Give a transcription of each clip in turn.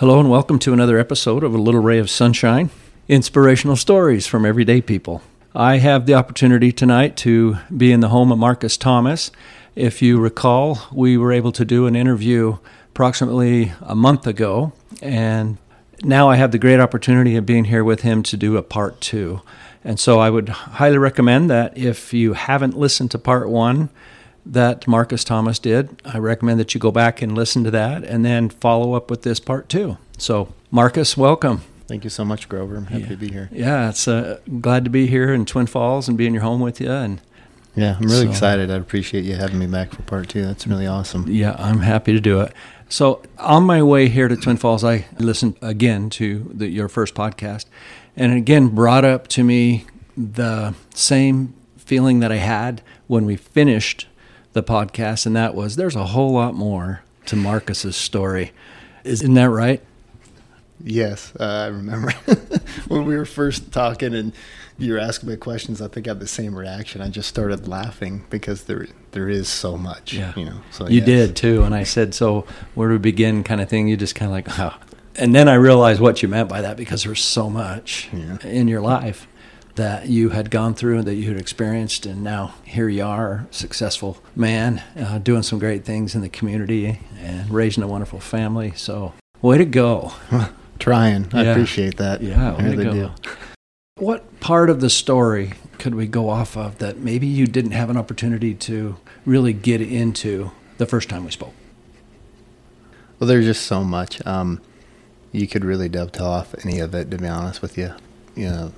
Hello and welcome to another episode of A Little Ray of Sunshine Inspirational Stories from Everyday People. I have the opportunity tonight to be in the home of Marcus Thomas. If you recall, we were able to do an interview approximately a month ago, and now I have the great opportunity of being here with him to do a part two. And so I would highly recommend that if you haven't listened to part one, that Marcus Thomas did. I recommend that you go back and listen to that and then follow up with this part two. So, Marcus, welcome. Thank you so much, Grover. I'm happy yeah. to be here. Yeah, it's uh, glad to be here in Twin Falls and be in your home with you. And yeah, I'm really so, excited. I appreciate you having me back for part two. That's really awesome. Yeah, I'm happy to do it. So, on my way here to Twin Falls, I listened again to the, your first podcast, and again brought up to me the same feeling that I had when we finished the podcast, and that was there's a whole lot more to Marcus's story. Isn't that right? Yes, uh, I remember when we were first talking and you were asking me questions. I think I had the same reaction. I just started laughing because there there is so much. Yeah. you know. So you yes. did too, and I said, "So where do we begin?" Kind of thing. You just kind of like, oh. and then I realized what you meant by that because there's so much yeah. in your life that you had gone through and that you had experienced, and now here you are, successful man, uh, doing some great things in the community and raising a wonderful family. So, way to go! Trying, I yeah. appreciate that. Yeah, way to go. Do. What part of the story could we go off of that maybe you didn't have an opportunity to really get into the first time we spoke? Well, there's just so much. Um, you could really dovetail off any of it, to be honest with you. You know,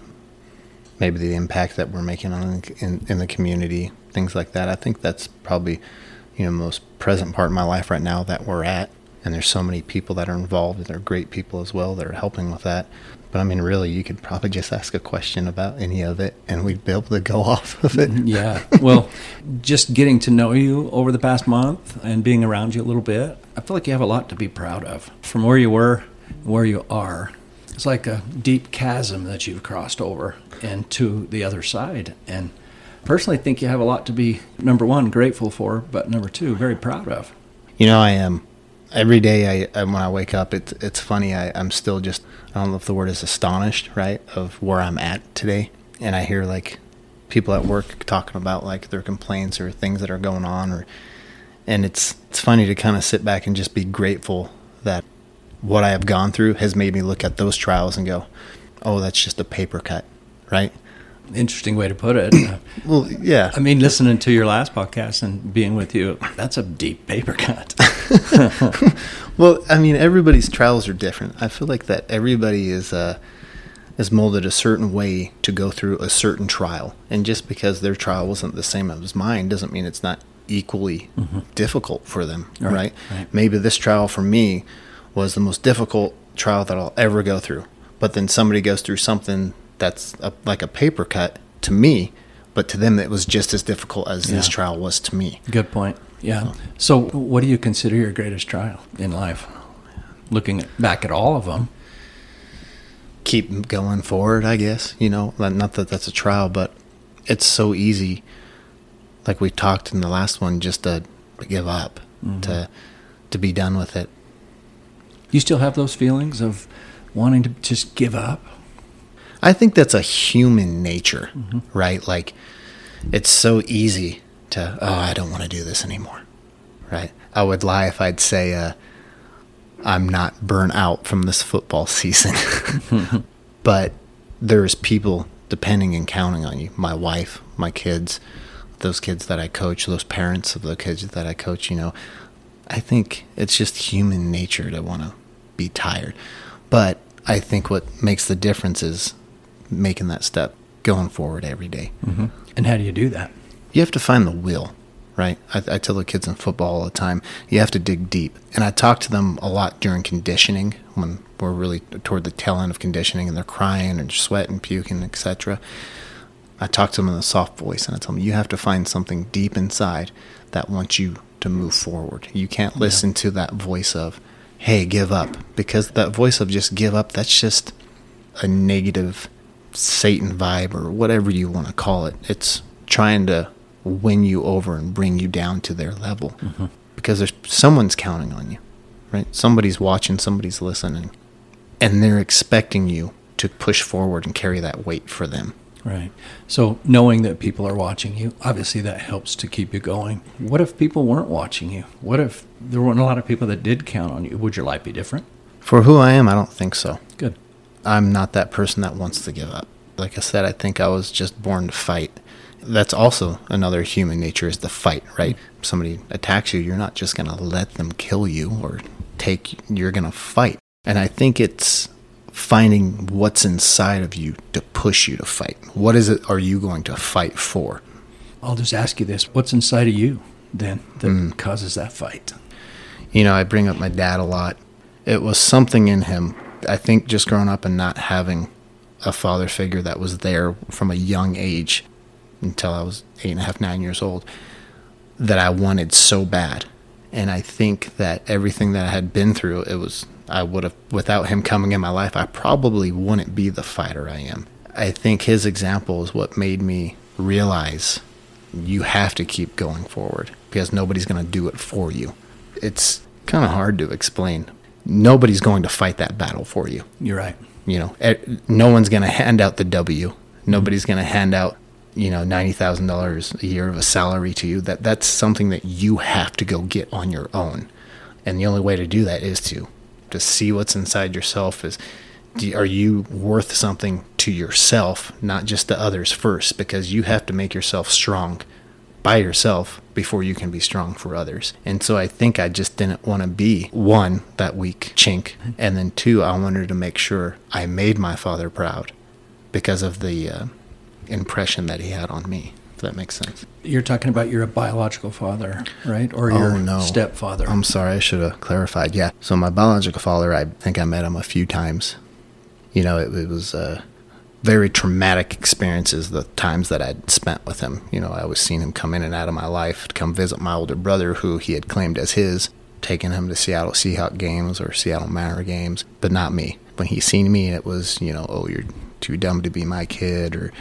maybe the impact that we're making on in, in the community, things like that. I think that's probably you know most present part of my life right now that we're at. And there's so many people that are involved, and they're great people as well that are helping with that. But I mean, really, you could probably just ask a question about any of it, and we'd be able to go off of it. yeah. Well, just getting to know you over the past month and being around you a little bit, I feel like you have a lot to be proud of from where you were, where you are. It's like a deep chasm that you've crossed over and to the other side. And personally, think you have a lot to be number one grateful for, but number two very proud of. You know, I am. Every day, I when I wake up, it's it's funny. I, I'm still just I don't know if the word is astonished, right, of where I'm at today. And I hear like people at work talking about like their complaints or things that are going on, or and it's it's funny to kind of sit back and just be grateful that what I have gone through has made me look at those trials and go, oh, that's just a paper cut, right? Interesting way to put it. well, yeah. I mean, listening to your last podcast and being with you, that's a deep paper cut. well, I mean, everybody's trials are different. I feel like that everybody is uh, is molded a certain way to go through a certain trial, and just because their trial wasn't the same as mine doesn't mean it's not equally mm-hmm. difficult for them, right. Right? right? Maybe this trial for me was the most difficult trial that I'll ever go through. But then somebody goes through something that's a, like a paper cut to me, but to them it was just as difficult as yeah. this trial was to me. Good point. Yeah. So, what do you consider your greatest trial in life? Looking back at all of them. Keep going forward, I guess. You know, not that that's a trial, but it's so easy, like we talked in the last one, just to give up, mm-hmm. to to be done with it you still have those feelings of wanting to just give up? I think that's a human nature, mm-hmm. right? Like it's so easy to, oh, I don't want to do this anymore, right? I would lie if I'd say, uh, I'm not burnt out from this football season. but there's people depending and counting on you. My wife, my kids, those kids that I coach, those parents of the kids that I coach, you know, I think it's just human nature to want to be tired. But I think what makes the difference is making that step going forward every day. Mm-hmm. And how do you do that? You have to find the will, right? I, I, tell the kids in football all the time, you have to dig deep. And I talk to them a lot during conditioning when we're really toward the tail end of conditioning and they're crying and sweating, puking, etc. I talk to them in a soft voice and I tell them, you have to find something deep inside that wants you to move forward. You can't listen yeah. to that voice of, hey, give up. Because that voice of just give up, that's just a negative Satan vibe or whatever you want to call it. It's trying to win you over and bring you down to their level. Mm-hmm. Because there's someone's counting on you, right? Somebody's watching, somebody's listening, and they're expecting you to push forward and carry that weight for them. Right. So knowing that people are watching you, obviously that helps to keep you going. What if people weren't watching you? What if there weren't a lot of people that did count on you? Would your life be different? For who I am, I don't think so. Good. I'm not that person that wants to give up. Like I said, I think I was just born to fight. That's also another human nature is the fight, right? If somebody attacks you, you're not just going to let them kill you or take you're going to fight. And I think it's finding what's inside of you to push you to fight. What is it are you going to fight for? I'll just ask you this. What's inside of you then that mm. causes that fight? You know, I bring up my dad a lot. It was something in him. I think just growing up and not having a father figure that was there from a young age until I was eight and a half, nine years old that I wanted so bad. And I think that everything that I had been through, it was I would have, without him coming in my life, I probably wouldn't be the fighter I am. I think his example is what made me realize you have to keep going forward because nobody's going to do it for you. It's kind of hard to explain. Nobody's going to fight that battle for you. You're right. You know, no one's going to hand out the W. Nobody's going to hand out, you know, ninety thousand dollars a year of a salary to you. That that's something that you have to go get on your own, and the only way to do that is to to see what's inside yourself is are you worth something to yourself, not just to others first, because you have to make yourself strong by yourself before you can be strong for others. And so I think I just didn't want to be one, that weak chink, and then two, I wanted to make sure I made my father proud because of the uh, impression that he had on me that makes sense. You're talking about your biological father, right? Or your oh, no. stepfather? I'm sorry, I should have clarified. Yeah. So my biological father, I think I met him a few times. You know, it, it was uh, very traumatic experiences, the times that I'd spent with him. You know, I was seeing him come in and out of my life to come visit my older brother, who he had claimed as his, taking him to Seattle Seahawk games or Seattle Mariner games, but not me. When he seen me, it was, you know, oh, you're too dumb to be my kid, or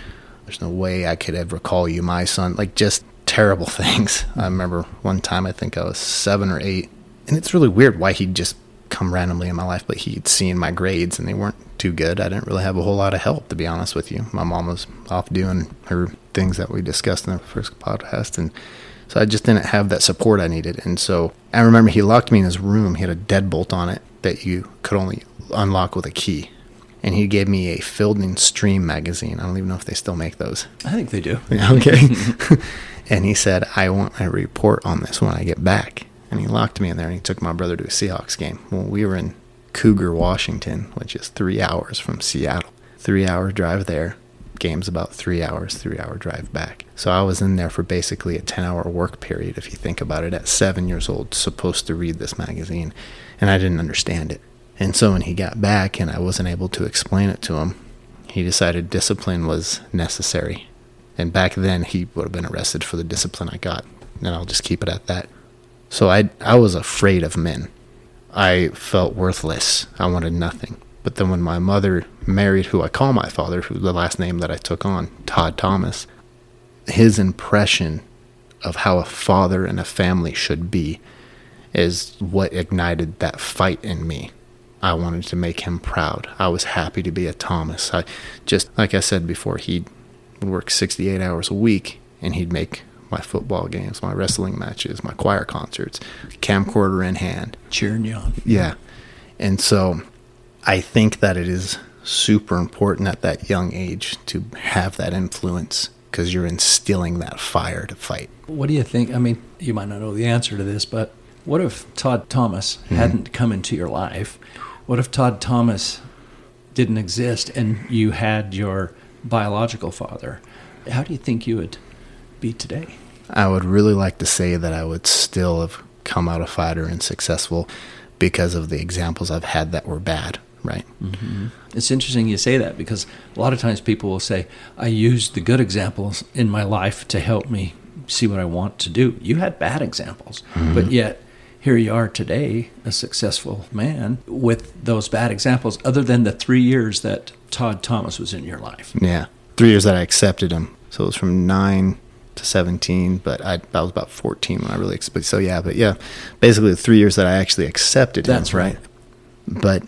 there's no way I could ever call you my son. Like just terrible things. I remember one time I think I was seven or eight, and it's really weird why he'd just come randomly in my life, but he'd seen my grades and they weren't too good. I didn't really have a whole lot of help, to be honest with you. My mom was off doing her things that we discussed in the first podcast, and so I just didn't have that support I needed. And so I remember he locked me in his room. He had a deadbolt on it that you could only unlock with a key and he gave me a Field and Stream magazine. I don't even know if they still make those. I think they do. okay. and he said, I want a report on this when I get back. And he locked me in there and he took my brother to a Seahawks game. Well, we were in Cougar, Washington, which is three hours from Seattle. Three hour drive there. Game's about three hours, three hour drive back. So I was in there for basically a 10 hour work period, if you think about it, at seven years old, supposed to read this magazine. And I didn't understand it. And so when he got back and I wasn't able to explain it to him, he decided discipline was necessary. And back then he would have been arrested for the discipline I got. And I'll just keep it at that. So I I was afraid of men. I felt worthless. I wanted nothing. But then when my mother married who I call my father, who the last name that I took on, Todd Thomas, his impression of how a father and a family should be is what ignited that fight in me. I wanted to make him proud. I was happy to be a Thomas. I just, like I said before, he would work 68 hours a week and he'd make my football games, my wrestling matches, my choir concerts, camcorder in hand. Cheering you on. Yeah. And so I think that it is super important at that young age to have that influence because you're instilling that fire to fight. What do you think? I mean, you might not know the answer to this, but what if Todd Thomas mm-hmm. hadn't come into your life? What if Todd Thomas didn't exist and you had your biological father? How do you think you would be today? I would really like to say that I would still have come out a fighter and successful because of the examples I've had that were bad, right? Mm-hmm. It's interesting you say that because a lot of times people will say, I used the good examples in my life to help me see what I want to do. You had bad examples, mm-hmm. but yet here you are today, a successful man with those bad examples, other than the three years that Todd Thomas was in your life. Yeah. Three years that I accepted him. So it was from nine to 17, but I, I was about 14 when I really, but so yeah, but yeah, basically the three years that I actually accepted him. That's right. But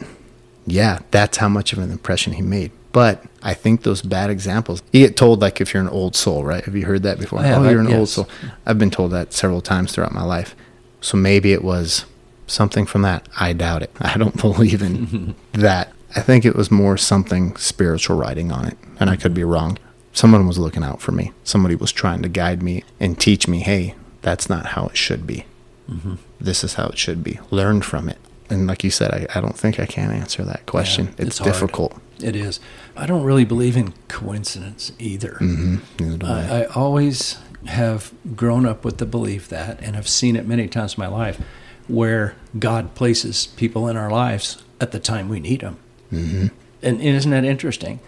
yeah, that's how much of an impression he made. But I think those bad examples, you get told like if you're an old soul, right? Have you heard that before? Have, oh, you're an yes. old soul. I've been told that several times throughout my life. So maybe it was something from that. I doubt it. I don't believe in that. I think it was more something spiritual writing on it, and I could be wrong. Someone was looking out for me. Somebody was trying to guide me and teach me, hey, that's not how it should be. Mm-hmm. This is how it should be. Learn from it. And like you said, I, I don't think I can answer that question. Yeah, it's, it's difficult. It is. I don't really believe in coincidence either. Mm-hmm. I. I, I always have grown up with the belief that, and I've seen it many times in my life, where God places people in our lives at the time we need them. Mm-hmm. And, and isn't that interesting?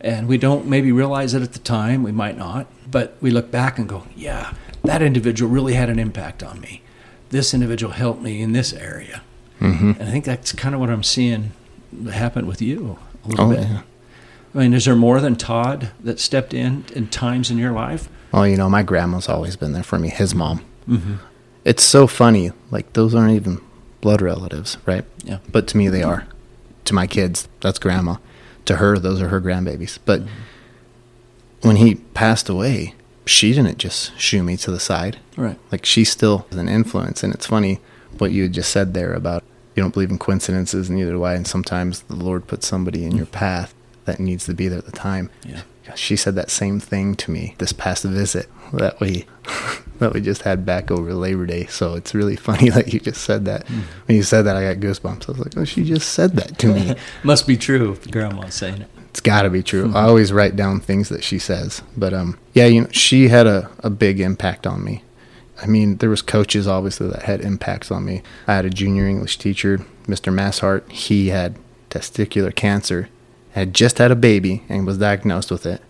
And we don't maybe realize it at the time, we might not, but we look back and go, yeah, that individual really had an impact on me. This individual helped me in this area. Mm-hmm. And I think that's kind of what I'm seeing happen with you a little Oh, bit. yeah. I mean, is there more than Todd that stepped in in times in your life? Well, you know, my grandma's always been there for me, his mom. Mm-hmm. It's so funny. Like, those aren't even blood relatives, right? Yeah. But to me, they are. To my kids, that's grandma. To her, those are her grandbabies. But when he passed away, she didn't just shoo me to the side. Right. Like, she still is an influence. And it's funny what you had just said there about you don't believe in coincidences, neither do I. And sometimes the Lord puts somebody in your path that needs to be there at the time. Yeah. She said that same thing to me this past visit that we that we just had back over Labor Day. So it's really funny that you just said that. When you said that, I got goosebumps. I was like, "Oh, she just said that to me." Must be true if the grandma's saying it. it's got to be true. I always write down things that she says. But um, yeah, you know, she had a, a big impact on me. I mean, there was coaches obviously that had impacts on me. I had a junior English teacher, Mr. Masshart. He had testicular cancer, had just had a baby and was diagnosed with it.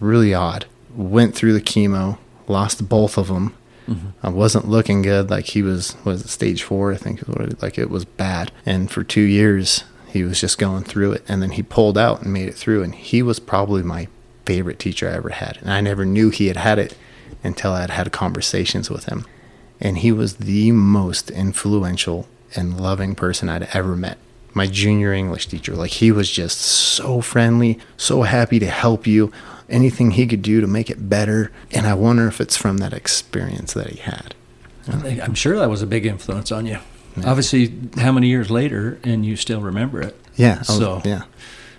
Really odd. Went through the chemo, lost both of them. Mm-hmm. I wasn't looking good. Like he was was it stage four, I think it, like it was bad. And for two years he was just going through it, and then he pulled out and made it through. And he was probably my favorite teacher I ever had, and I never knew he had had it until I had had conversations with him. And he was the most influential and loving person I'd ever met. My junior English teacher, like he was just so friendly, so happy to help you, anything he could do to make it better. And I wonder if it's from that experience that he had. I'm sure that was a big influence on you. Obviously, how many years later, and you still remember it? Yeah. Was- So- yeah.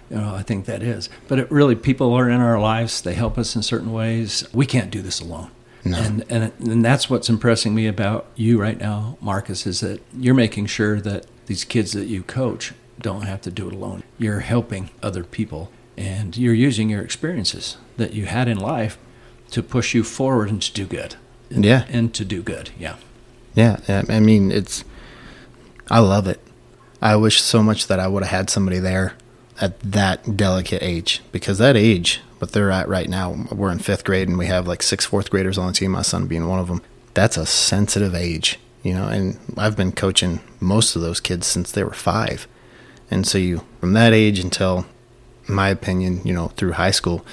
You know, I think that is. But it really, people are in our lives. They help us in certain ways. We can't do this alone. No. And, and and that's what's impressing me about you right now, Marcus, is that you're making sure that these kids that you coach don't have to do it alone. You're helping other people, and you're using your experiences that you had in life to push you forward and to do good. And, Yeah. and to do good. Yeah. Yeah, yeah, I mean, it's. I love it. I wish so much that I would have had somebody there at that delicate age because that age, what they're at right now, we're in fifth grade and we have like six fourth graders on the team. My son being one of them. That's a sensitive age, you know. And I've been coaching most of those kids since they were five, and so you from that age until, in my opinion, you know, through high school,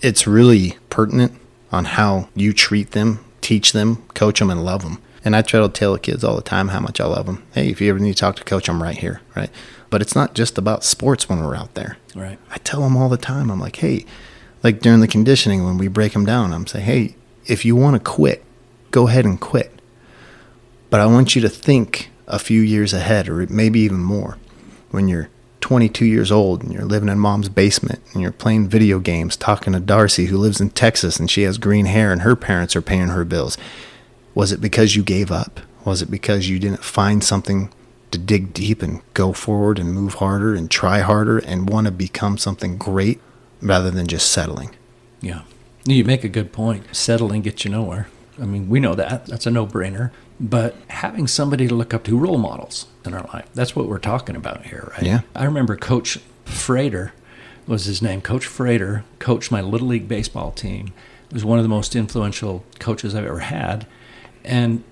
it's really pertinent on how you treat them, teach them, coach them, and love them. And I try to tell the kids all the time how much I love them. Hey, if you ever need to talk to coach, I'm right here, right? But it's not just about sports when we're out there. Right. I tell them all the time. I'm like, hey, like during the conditioning when we break them down, I'm saying, hey, if you want to quit, go ahead and quit. But I want you to think a few years ahead, or maybe even more, when you're 22 years old and you're living in mom's basement and you're playing video games, talking to Darcy who lives in Texas and she has green hair and her parents are paying her bills. Was it because you gave up? Was it because you didn't find something to dig deep and go forward and move harder and try harder and want to become something great rather than just settling? Yeah. You make a good point. Settling gets you nowhere. I mean, we know that. That's a no brainer. But having somebody to look up to, role models in our life, that's what we're talking about here, right? Yeah. I remember Coach Frater was his name. Coach Frater coached my Little League baseball team. He was one of the most influential coaches I've ever had. And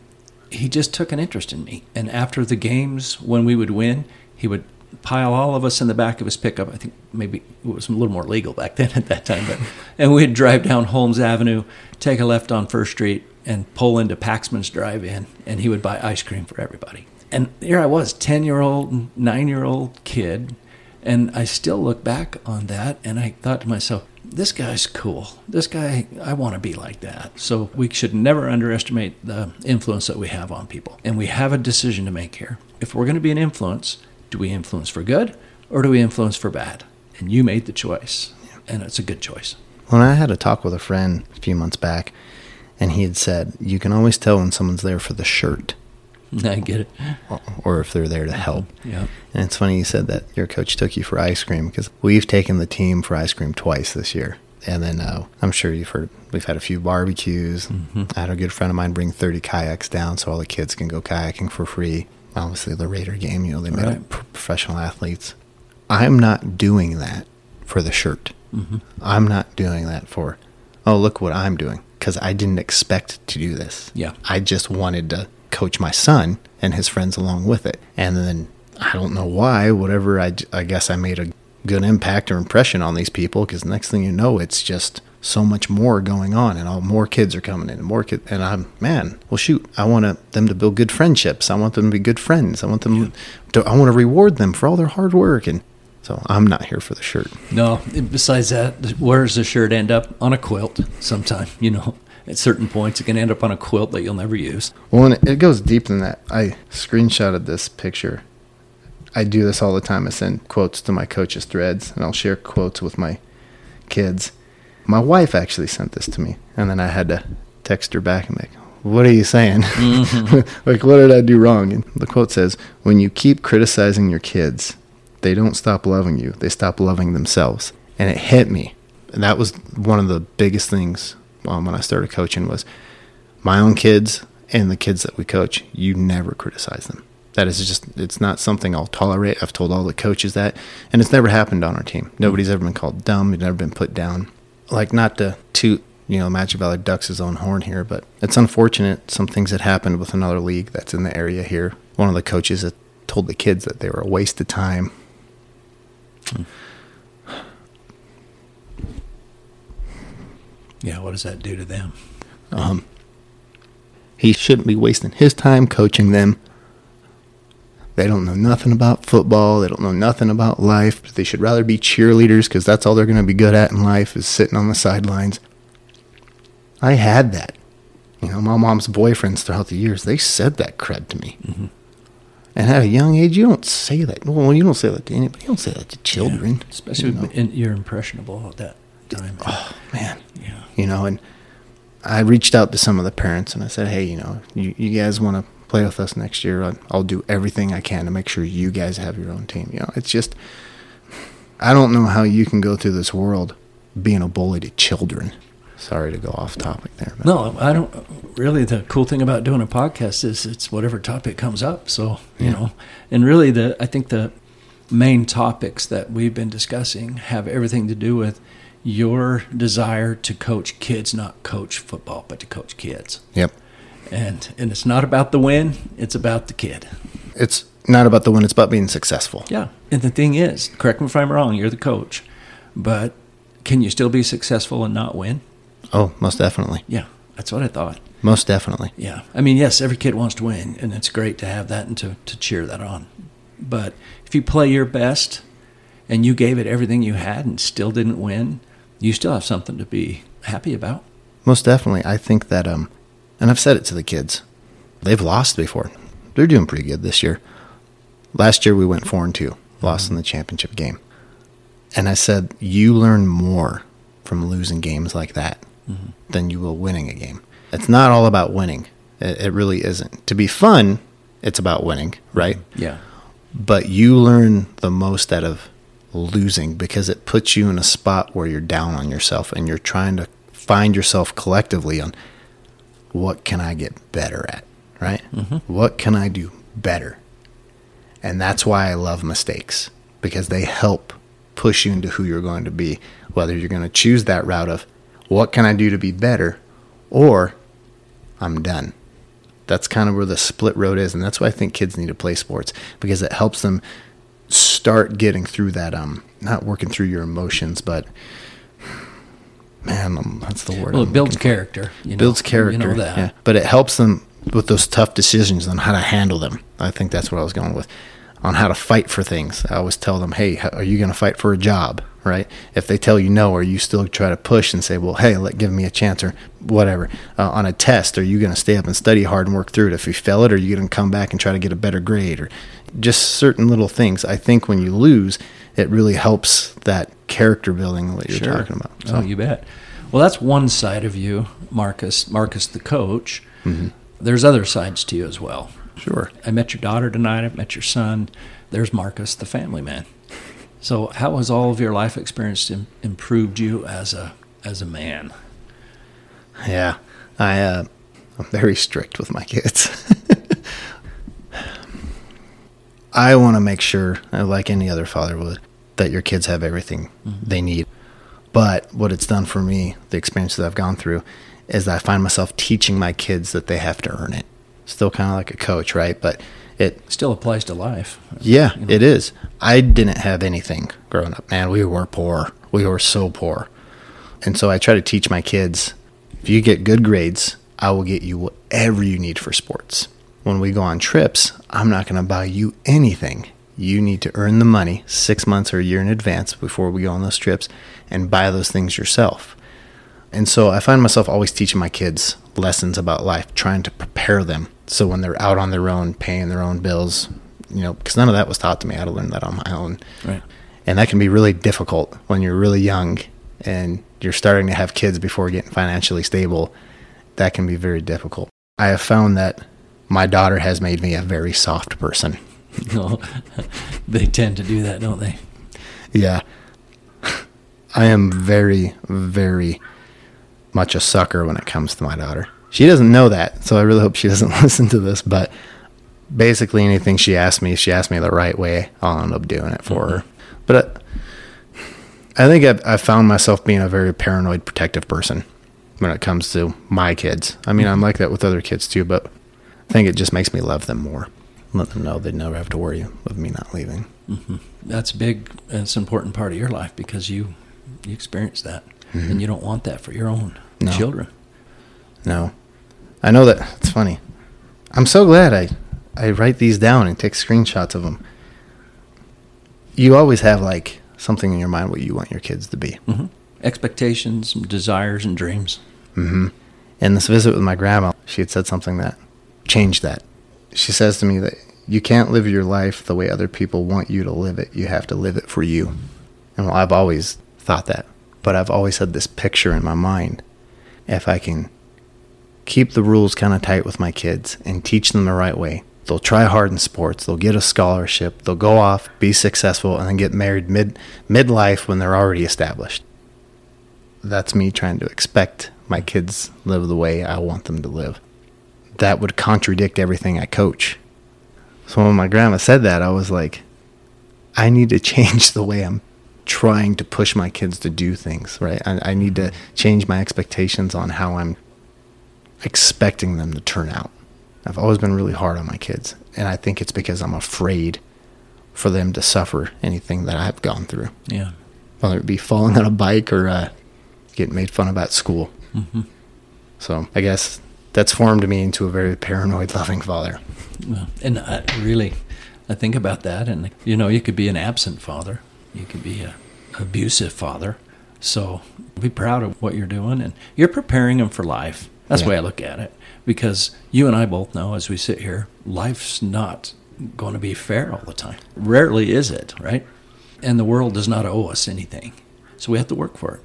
he just took an interest in me. And after the games, when we would win, he would pile all of us in the back of his pickup. I think maybe it was a little more legal back then at that time, but and we'd drive down Holmes Avenue, take a left on First Street, and pull into Paxman's Drive-In, and he would buy ice cream for everybody. And here I was, ten year old, nine year old kid, and I still look back on that, and I thought to myself, this guy's cool. This guy, I want to be like that. So we should never underestimate the influence that we have on people. And we have a decision to make here. If we're going to be an influence, do we influence for good or do we influence for bad? And you made the choice, and it's a good choice. When I had a talk with a friend a few months back, and he had said, You can always tell when someone's there for the shirt. I get it. Or if they're there to help. Yeah. And it's funny you said that your coach took you for ice cream because we've taken the team for ice cream twice this year. And then uh, I'm sure you've heard we've had a few barbecues. Mm-hmm. I had a good friend of mine bring 30 kayaks down so all the kids can go kayaking for free. Obviously, the Raider game, you know, they made Right. up professional athletes. I'm not doing that for the shirt. Mm-hmm. I'm not doing that for, oh, look what I'm doing. Because I didn't expect to do this. Yeah. I just wanted to coach my son and his friends along with it. And then I don't know why, whatever, I, I guess I made a good impact or impression on these people because next thing you know, it's just so much more going on and all more kids are coming in and more kids. And I'm, man, well, shoot, I want to, them to build good friendships. I want them to be good friends. I want them to, I want to reward them for all their hard work. And so I'm not here for the shirt. No, besides that, where does the shirt end up? On a quilt sometime, you know. At certain points, it can end up on a quilt that you'll never use. Well, and it- goes deeper than that. I screenshotted this picture. I do this all the time. I send quotes to my coaches' threads, and I'll share quotes with my kids. My wife actually sent this to me, and then I had to text her back and be like, "What are you saying? Mm-hmm. like, what did I do wrong?" And the quote says, "When you keep criticizing your kids, they don't stop loving you. They stop loving themselves." And it hit me. And that was one of the biggest things um, when I started coaching was my own kids and the kids that we coach, you never criticize them. That is just, it's not something I'll tolerate. I've told all the coaches that, and it's never happened on our team. Nobody's ever been called dumb. You've never been put down. Like, not to toot, you know, Magic Valley Ducks his own horn here, but it's unfortunate. Some things that happened with another league that's in the area here. One of the coaches that told the kids that they were a waste of time. Yeah, what does that do to them? Um, he shouldn't be wasting his time coaching them. They don't know nothing about football. They don't know nothing about life. But they should rather be cheerleaders because that's all they're going to be good at in life is sitting on the sidelines. I had that. You know, my mom's boyfriends throughout the years, they said that cred to me. And at a young age, you don't say that. Well, you don't say that to anybody. You don't say that to children. Yeah, especially you know. in, you're impressionable at that time. Oh, man yeah. you know and i reached out to some of the parents and i said hey you know you, you guys want to play with us next year I'll, I'll do everything i can to make sure you guys have your own team you know it's just i don't know how you can go through this world being a bully to children sorry to go off topic there No, I don't. Really, the cool thing about doing a podcast is it's whatever topic comes up. So you Yeah. know, and really, the I think the main topics that we've been discussing have everything to do with your desire to coach kids, not coach football, but to coach kids. yep And and it's not about the win; it's about the kid. it's not about the win it's about being successful Yeah. And the thing is, correct me if I'm wrong. You're the coach, but can you still be successful and not win? Oh most definitely Yeah, that's what I thought. most definitely Yeah. I mean, yes, every kid wants to win, and it's great to have that and to, to cheer that on. But if you play your best and you gave it everything you had and still didn't win, you still have something to be happy about. Most definitely. I think that, um, and I've said it to the kids, they've lost before. They're doing pretty good this year. Last year we went four and two, lost in the championship game. And I said, you learn more from losing games like that than you will winning a game. It's not all about winning. It, it really isn't. To be fun, it's about winning, right? Yeah. but you learn the most out of losing because it puts you in a spot where you're down on yourself and you're trying to find yourself collectively on what can I get better at, right? Mm-hmm. What can I do better? And that's why I love mistakes because they help push you into who you're going to be, whether you're going to choose that route of what can I do to be better or I'm done that's kind of where the split road is and that's why i think kids need to play sports because it helps them start getting through that um not working through your emotions, but man, um, that's the word. Well, I'm it builds character. You know, builds character. You know that. Yeah, but it helps them with those tough decisions on how to handle them. I think that's what I was going with on how to fight for things. I always tell them, "Hey, are you going to fight for a job?" Right? If they tell you no, are you still try to push and say, "Well, hey, let give me a chance," or whatever. Uh, on a test, are you going to stay up and study hard and work through it? If you fail it, are you going to come back and try to get a better grade? Or just certain little things. I think when you lose, it really helps that character building that you're Sure. talking about. Oh, you bet. Well, that's one side of you, Marcus. Marcus, the coach. Mm-hmm. There's other sides to you as well. sure. I met your daughter tonight. I met your son. There's Marcus, the family man. So, how has all of your life experience Im- improved you as a as a man? Yeah, I uh, I'm very strict with my kids. I want to make sure, uh, like any other father would, that your kids have everything they need. But what it's done for me, the experience that I've gone through, is that I find myself teaching my kids that they have to earn it. Still kind of like a coach, right? But it Still applies to life. yeah, it is. I didn't have anything growing up, man. We were poor. We were so poor. And so I try to teach my kids if you get good grades, I will get you whatever you need for sports. When we go on trips, I'm not going to buy you anything. You need to earn the money six months or a year in advance before we go on those trips and buy those things yourself. And so I find myself always teaching my kids lessons about life, trying to prepare them so when they're out on their own, paying their own bills, you know, because none of that was taught to me. I had to learn that on my own. Right. And that can be really difficult when you're really young and you're starting to have kids before getting financially stable. That can be very difficult. I have found that my daughter has made me a very soft person. No, they tend to do that, don't they? Yeah. I am very, very much a sucker when it comes to my daughter. She doesn't know that, so I really hope she doesn't listen to this. But basically, anything she asks me, she asks me the right way, I'll end up doing it for her. But uh, I think I've, I've found myself being a very paranoid, protective person when it comes to my kids. I mean, I'm like that with other kids too, but I think it just makes me love them more. Let them know they never have to worry of me not leaving. That's a big. and It's an important part of your life because you you experience that, and you don't want that for your own Mm-hmm. No. children. No. I know that it's funny. I'm so glad I I write these down and take screenshots of them. You always have like something in your mind what you want your kids to be. hmm Expectations, desires, and dreams. hmm In this visit with my grandma, she had said something that changed that. She says to me that you can't live your life the way other people want you to live it. You have to live it for you. And well, I've always thought that, but I've always had this picture in my mind. If I can keep the rules kind of tight with my kids and teach them the right way, they'll try hard in sports, they'll get a scholarship, they'll go off, be successful, and then get married mid midlife when they're already established that's me trying to expect my kids live the way I want them to live. That would contradict everything I coach. So when my grandma said that, I was like, I need to change the way I'm trying to push my kids to do things, right? I, I need to mm-hmm. change my expectations on how I'm expecting them to turn out. I've always been really hard on my kids, and I think it's because I'm afraid for them to suffer anything that I've gone through Yeah. whether it be falling on a bike or uh, getting made fun of at school. hmm So I guess that's formed me into a very paranoid, loving father. Well, and I really, I think about that, and you know, you could be an absent father, you could be a abusive father. So be proud of what you're doing, and you're preparing them for life. That's the way I look at it, because you and I both know, as we sit here, life's not going to be fair all the time. Rarely is it, right? And the world does not owe us anything, so we have to work for it.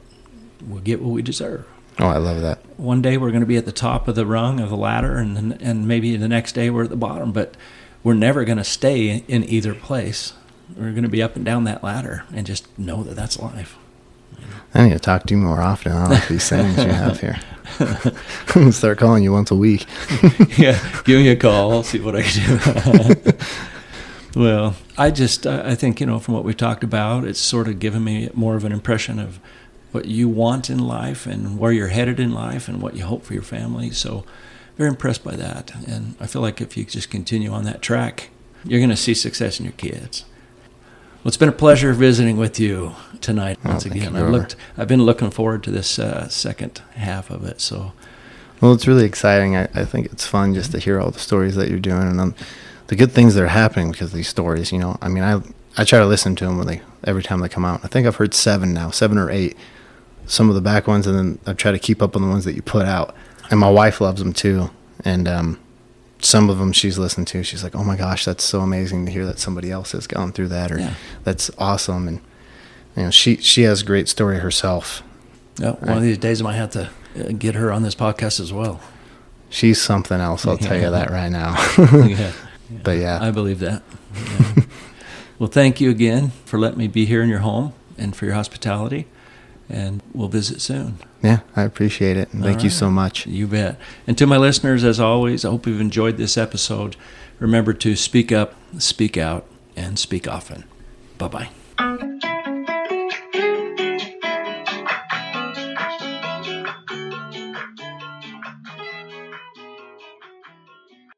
We'll get what we deserve Oh, I love that. one day we're going to be at the top of the rung of the ladder and and maybe the next day we're at the bottom but we're never going to stay in either place we're going to be up and down that ladder and just know that that's life I need to talk to you more often. I like these sayings you have here. Start calling you once a week. yeah give me a call i'll see what i can do well i just I I think you know from what we talked about it's sort of given me more of an impression of what you want in life and where you're headed in life and what you hope for your family so very impressed by that and i feel like if you just continue on that track you're going to see success in your kids Well, it's been a pleasure visiting with you tonight Oh, once thank again. I've looked. I've been looking forward to this uh, second half of it. So Well, it's really exciting. I, I think it's fun just to hear all the stories that you're doing and um, the good things that are happening because of these stories. You know, I mean, I I try to listen to them when they every time they come out. I think I've heard seven now, seven or eight. Some of the back ones, and then I try to keep up on the ones that you put out. And my wife loves them too. And um, some of them she's listened to. She's like, "Oh my gosh, that's so amazing to hear that somebody else has gone through that," or Yeah. "That's awesome." And you know, she she has a great story herself. yeah, one of these days I might have to uh, get her on this podcast as well. She's something else. I'll tell you that right now. yeah, but yeah, I believe that. Yeah. well, thank you again for letting me be here in your home and for your hospitality. And we'll visit soon. Yeah, I appreciate it. And All thank you so much. You bet. And to my listeners, as always, I hope you've enjoyed this episode. Remember to speak up, speak out, and speak often. Bye bye.